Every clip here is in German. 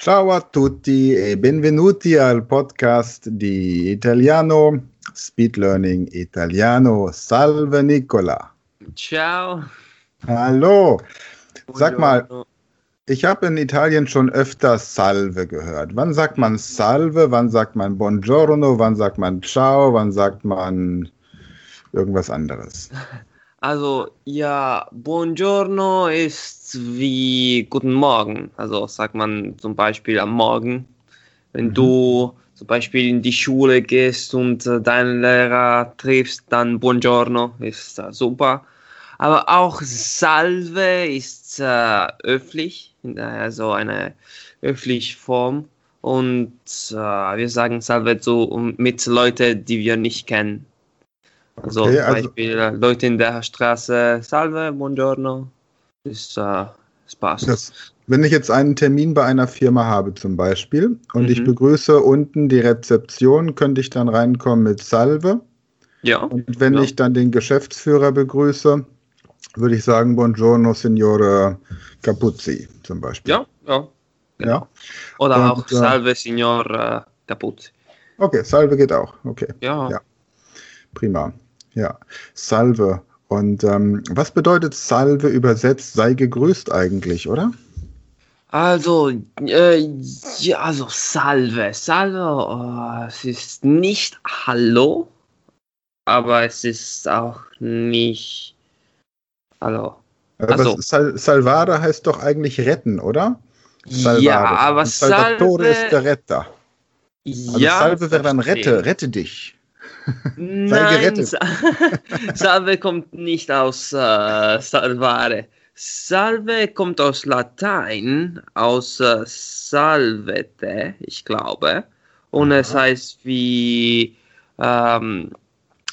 Ciao a tutti e benvenuti al podcast di Italiano Speed Learning Italiano. Salve Nicola. Ciao. Hallo. Sag mal, ich habe in Italien schon öfter Salve gehört. Wann sagt man Salve? Wann sagt man Buongiorno? Wann sagt man Ciao? Wann sagt man irgendwas anderes? Also, ja, Buongiorno ist wie Guten Morgen. Also sagt man zum Beispiel am Morgen, wenn Mhm. du zum Beispiel in die Schule gehst und äh, deinen Lehrer triffst, dann Buongiorno ist äh, super. Aber auch Salve ist äh, höflich, also eine höfliche Form. Und äh, wir sagen Salve so um- mit Leuten, die wir nicht kennen. Also Okay, zum also- Beispiel äh, Leute in der Straße, Salve, Buongiorno. Ist, äh, es passt. Das, wenn ich jetzt einen Termin bei einer Firma habe zum Beispiel und ich Mhm. begrüße unten die Rezeption, könnte ich dann reinkommen mit Salve. ja, Und wenn Ja. ich dann den Geschäftsführer begrüße, würde ich sagen Buongiorno, Signore Capuzzi zum Beispiel. ja, ja. Ja? Oder Und, auch äh, Salve, Signor äh, Capuzzi. Okay, Salve geht auch. Okay, Ja. Ja. prima. Ja, Salve. Und ähm, was bedeutet Salve übersetzt? Sei gegrüßt eigentlich, oder? Also, äh, ja, also Salve. Salve, oh, es ist nicht Hallo, aber es ist auch nicht Hallo. Aber Also- Sal Salvare heißt doch eigentlich retten, oder? Salvare. Ja, aber Salvatore Salve. ist der Retter. Also ja, Salve wäre dann rette, rette dich. Nein, Salve kommt nicht aus äh, Salvare. Salve kommt aus Latein, aus äh, Salvete, ich glaube. Und es Aha. heißt wie, ähm,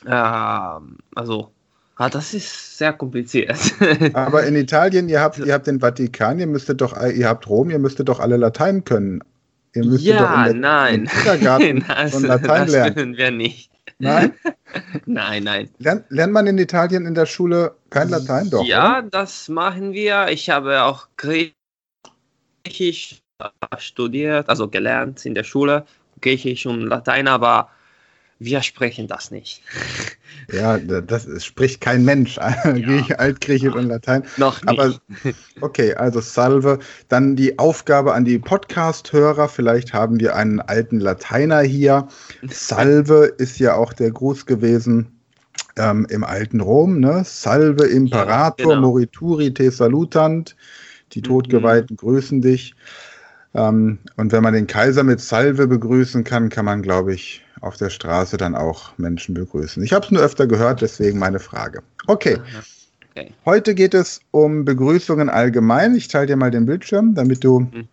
ähm, also, ah, das ist sehr kompliziert. Aber in Italien, ihr habt, ihr habt den Vatikan, ihr müsstet doch, ihr habt Rom, ihr müsstet doch alle Latein können. Ihr müsstet ja, doch nein. im Kindergarten das, Latein das lernen. können wir nicht. Nein? Nein, nein. Lernt, lernt man in Italien in der Schule kein Latein doch? Ja, Oder? das machen wir. Ich habe auch Griechisch studiert, also gelernt in der Schule, Griechisch und Latein, aber wir sprechen das nicht. Ja, das ist, spricht kein Mensch. Griech, Altgriechisch und Latein. Noch nicht. Aber okay, also Salve. Dann die Aufgabe an die Podcast-Hörer. Vielleicht haben wir einen alten Lateiner hier. Salve ist ja auch der Gruß gewesen ähm, im alten Rom. Ne? Salve Imperator, genau. morituri te salutant. Die Mhm. Todgeweihten grüßen dich. Ähm, und wenn man den Kaiser mit Salve begrüßen kann, kann man, glaube ich, auf der Straße dann auch Menschen begrüßen. Ich habe es nur öfter gehört, deswegen meine Frage. Okay. Okay. Heute geht es um Begrüßungen allgemein. Ich teile dir mal den Bildschirm, damit du Mhm.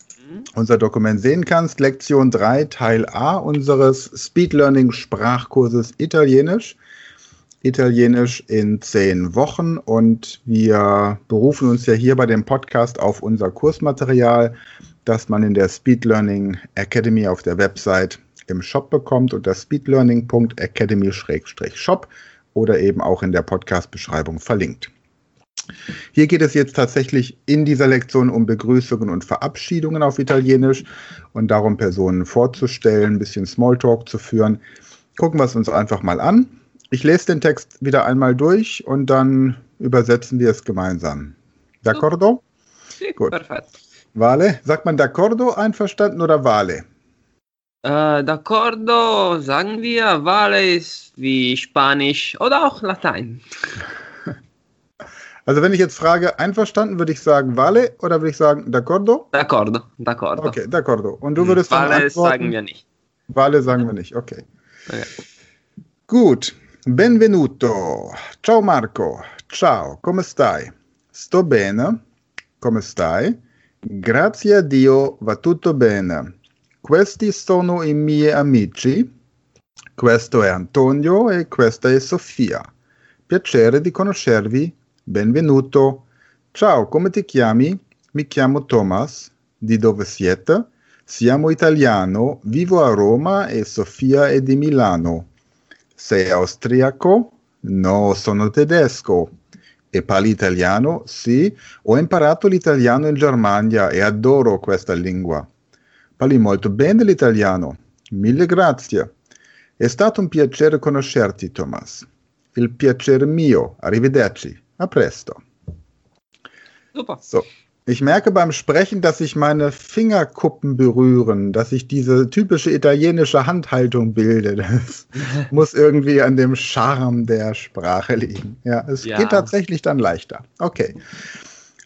unser Dokument sehen kannst. Lektion 3, Teil A unseres Speed Learning Sprachkurses Italienisch. Italienisch in zehn Wochen und wir berufen uns ja hier bei dem Podcast auf unser Kursmaterial, das man in der Speed Learning Academy auf der Website im Shop bekommt unter speedlearning.academy-shop oder eben auch in der Podcast-Beschreibung verlinkt. Hier geht es jetzt tatsächlich in dieser Lektion um Begrüßungen und Verabschiedungen auf Italienisch und darum, Personen vorzustellen, ein bisschen Smalltalk zu führen. Gucken wir es uns einfach mal an. Ich lese den Text wieder einmal durch und dann übersetzen wir es gemeinsam. D'accordo? Gut. Vale? Sagt man d'accordo einverstanden oder vale? Äh, D'accordo, sagen wir, Vale ist wie Spanisch oder auch Latein. Also wenn ich jetzt frage, einverstanden, würde ich sagen vale oder würde ich sagen d'accordo? D'accordo, d'accordo. Okay, d'accordo. Und du würdest dann Vale sagen wir nicht. Vale sagen wir nicht, okay. Okay. Gut, benvenuto. Ciao Marco. Ciao, come stai? Sto bene. Come stai? Grazie a Dio, va tutto bene. Questi sono i miei amici. Questo è Antonio e questa è Sofia. Piacere di conoscervi. Benvenuto. Ciao, come ti chiami? Mi chiamo Thomas. Di dove siete? Siamo italiano, vivo a Roma e Sofia è di Milano. Sei austriaco? No, sono tedesco. E parli italiano? Sì, ho imparato l'italiano in Germania e adoro questa lingua. Parli molto bene l'italiano. Mille grazie. È stato un piacere conoscerti, Thomas. Il piacere mio. Arrivederci. A presto. Super. So. Ich merke beim Sprechen, dass sich meine Fingerkuppen berühren, dass ich diese typische italienische Handhaltung bilde. Das muss irgendwie an dem Charme der Sprache liegen. Ja, es Ja. geht tatsächlich dann leichter. Okay.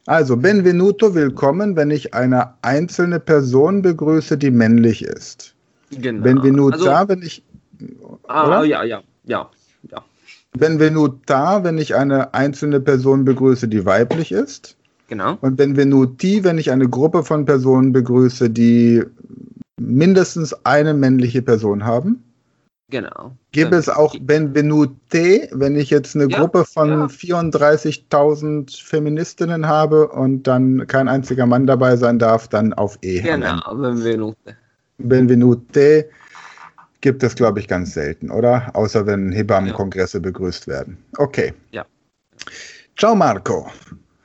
Also, benvenuto, willkommen, wenn ich eine einzelne Person begrüße, die männlich ist. Genau. Benvenuta, Also, wenn ich. ah, ja, ja, ja, ja. Benvenuta, wenn ich eine einzelne Person begrüße, die weiblich ist. Genau. Und Benvenuti, wenn ich eine Gruppe von Personen begrüße, die mindestens eine männliche Person haben. Genau. Gibt es auch Benvenute, wenn ich jetzt eine Ja, Gruppe von ja. 34.000 Feministinnen habe und dann kein einziger Mann dabei sein darf, dann auf E. Genau, benvenute. Benvenute gibt es, glaube ich, ganz selten, oder? Außer wenn Hebammenkongresse begrüßt werden. Okay. Ja. Ciao Marco.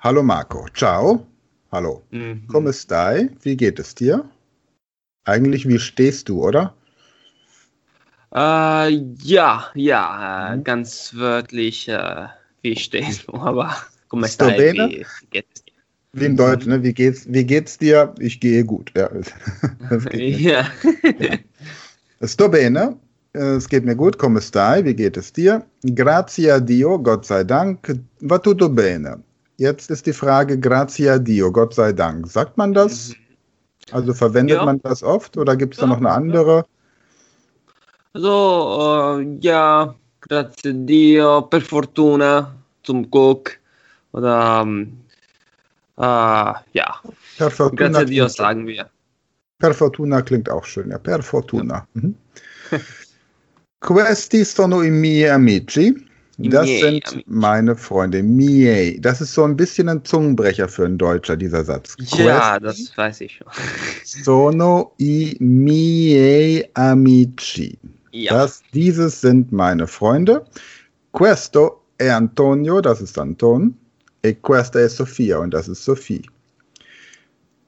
Hallo Marco. Ciao. Hallo. Mhm. Come stai? Wie geht es dir? Eigentlich, wie stehst du, oder? Äh, ja, ja, äh, Mhm. ganz wörtlich, äh, wie stehst du, aber bene? wie geht es dir? Wie in Deutsch, ne? Wie geht's, wie geht's dir? Ich gehe gut. Ja, das geht nicht. Ja. Sto bene. Äh, Es geht mir gut. Come stai? Wie geht es dir? Grazie a Dio. Gott sei Dank. Va tutto bene. Jetzt ist die Frage, grazie a Dio. Gott sei Dank. Sagt man das? Also verwendet Ja. man das oft oder gibt es da Ja, noch eine ja. andere? Also, äh, ja, grazie Dio, per fortuna, zum Glück. Oder, ähm, äh, ja, Per Fortuna, grazie Dio sagen wir. per Fortuna klingt auch schön. Ja, per Fortuna. Mhm. Questi sono i miei amici. Das miei sind amici. meine Freunde. Miei. Das ist so ein bisschen ein Zungenbrecher für einen Deutscher, dieser Satz. Ja, Questi das weiß ich schon. sono i miei amici. Ja, Das, dieses sind meine Freunde. Questo è Antonio, das ist Anton. E questa è Sofia und das ist Sophie.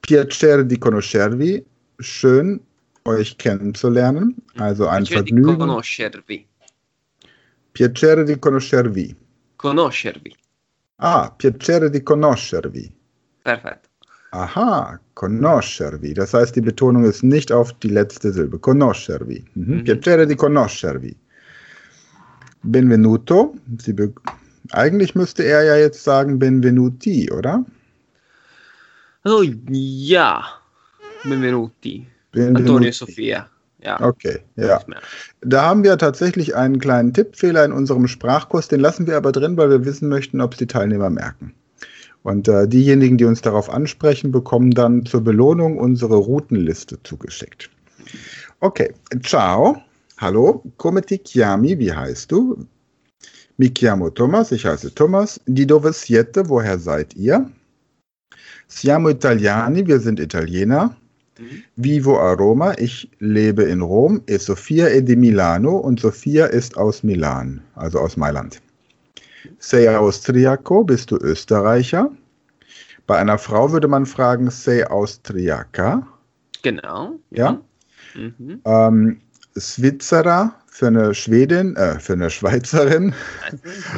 Piacere di conoscervi. Schön, euch kennenzulernen. Also ein piacere di Vergnügen. conoscervi. Piacere di conoscervi. Conoscervi. Ah, piacere di conoscervi. Perfetto. Aha, conoscervi. Das heißt, die Betonung ist nicht auf die letzte Silbe. Conoscervi. Mhm. Mhm. Piacere di conoscervi. Benvenuto. Eigentlich müsste er ja jetzt sagen Benvenuti, oder? Also, ja, benvenuti. Benvenuti. Antonio Sofia. Ja. Okay, ja. Da haben wir tatsächlich einen kleinen Tippfehler in unserem Sprachkurs. Den lassen wir aber drin, weil wir wissen möchten, ob es die Teilnehmer merken. Und äh, diejenigen, die uns darauf ansprechen, bekommen dann zur Belohnung unsere Routenliste zugeschickt. Okay, ciao. Hallo, come ti chiami? Wie heißt du? Mi chiamo Thomas, ich heiße Thomas. Di dove siete? Woher seid ihr? Siamo italiani, wir sind Italiener. Mhm. Vivo a Roma, ich lebe in Rom. E Sofia è di Milano und Sofia ist aus Milan, also aus Mailand. Sei austriaco, bist du Österreicher? Bei einer Frau würde man fragen, sei austriaca. Genau. Ja. Mhm. Ähm, Svizzera für eine Schwedin, äh, für eine Schweizerin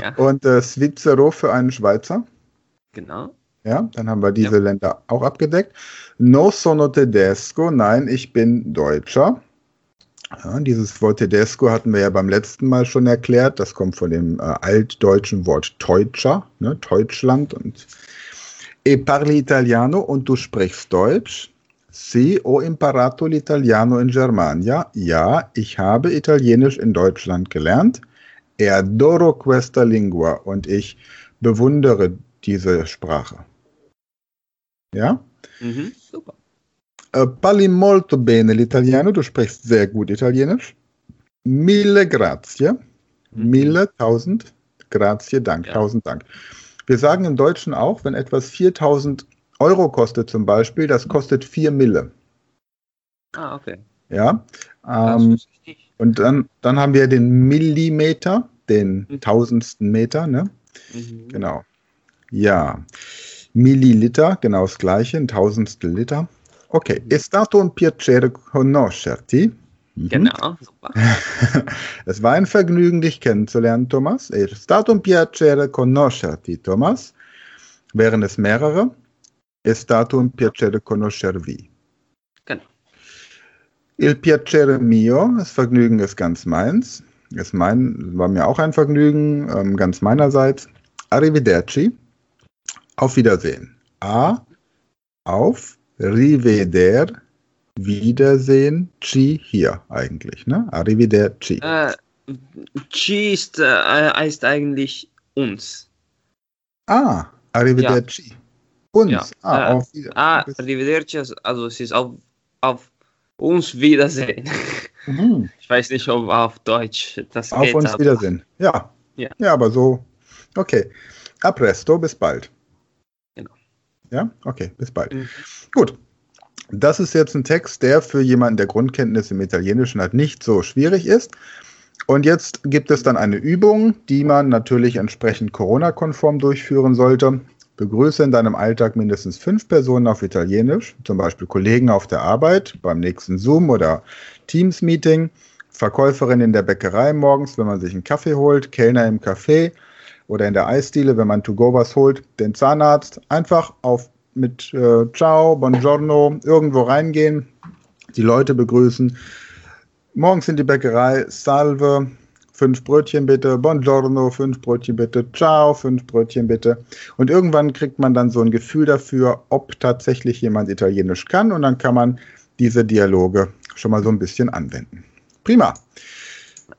Ja, und äh, Svizzero für einen Schweizer. genau. Ja, dann haben wir diese Länder auch abgedeckt. No sono tedesco, nein, ich bin Deutscher. Ja, dieses Wort Tedesco hatten wir ja beim letzten Mal schon erklärt. Das kommt von dem äh, altdeutschen Wort Teutscher, ne, Deutschland und E parli italiano und du sprichst Deutsch. Sì, ho imparato l'italiano in Germania. Ja, ich habe Italienisch in Deutschland gelernt. E adoro questa lingua und ich bewundere diese Sprache. Ja? Mhm. Super. Parli molto bene l'italiano, du sprichst sehr gut Italienisch. Mille grazie. Mhm. Mille, tausend. Grazie, Dank, Ja. tausend Dank. Wir sagen im Deutschen auch, wenn etwas 4000 Euro kostet zum Beispiel, das kostet 4 Mille. Ah, okay. Ja? Ähm, und dann, dann haben wir den Millimeter, den Mhm. tausendsten Meter, ne? Mhm. Genau. Ja. Milliliter, genau das gleiche, ein Tausendstel Liter. Ok, è stato un piacere conoscerti. Mhm. Genau, super. Es war ein Vergnügen, dich kennenzulernen, Thomas. È stato un piacere conoscerti, Thomas. Wären es mehrere? È stato un piacere conoscervi. Genau. Il piacere mio, das Vergnügen ist ganz meins. Ist mein, war mir auch ein Vergnügen, ähm, ganz meinerseits. Arrivederci. Auf Wiedersehen. A. Auf. Riveder. Wiedersehen. Ci hier eigentlich, ne? Arrivederci. Äh, Ci ist, äh, heißt eigentlich uns. Ah, Arrivederci. Uns. Ja, Ah, äh, auf Wiedersehen. Ah, Arrivederci, also es ist auf, auf uns Wiedersehen. Mhm. Ich weiß nicht, ob auf Deutsch das Auf geht. uns aber- Wiedersehen. Ja. Ja. Ja, aber so. Okay. A presto, bis bald. Ja, okay, bis bald. Mhm. Gut. Das ist jetzt ein Text, der für jemanden, der Grundkenntnisse im Italienischen hat, nicht so schwierig ist. Und jetzt gibt es dann eine Übung, die man natürlich entsprechend Corona-konform durchführen sollte. Begrüße in deinem Alltag mindestens fünf Personen auf Italienisch, zum Beispiel Kollegen auf der Arbeit, beim nächsten Zoom- oder Teams-Meeting, Verkäuferin in der Bäckerei morgens, wenn man sich einen Kaffee holt, Kellner im Café oder in der Eisdiele, wenn man To-Go was holt, den Zahnarzt, einfach auf mit äh, Ciao, Buongiorno irgendwo reingehen, die Leute begrüßen. Morgens in die Bäckerei, Salve, fünf Brötchen bitte, Buongiorno, fünf Brötchen bitte, Ciao, fünf Brötchen bitte. Und irgendwann kriegt man dann so ein Gefühl dafür, ob tatsächlich jemand Italienisch kann und dann kann man diese Dialoge schon mal so ein bisschen anwenden. Prima.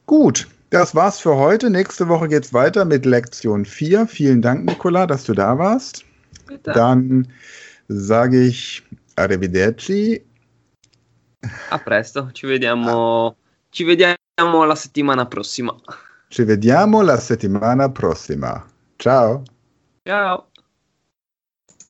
Gut, das war's für heute. Nächste Woche geht's weiter mit Lektion 4. Vielen Dank, Nicola, dass du da warst. Bitte. Dann sage ich Arrivederci. A presto, ci vediamo, ci vediamo la settimana prossima. Ci vediamo la settimana prossima. Ciao. Ciao.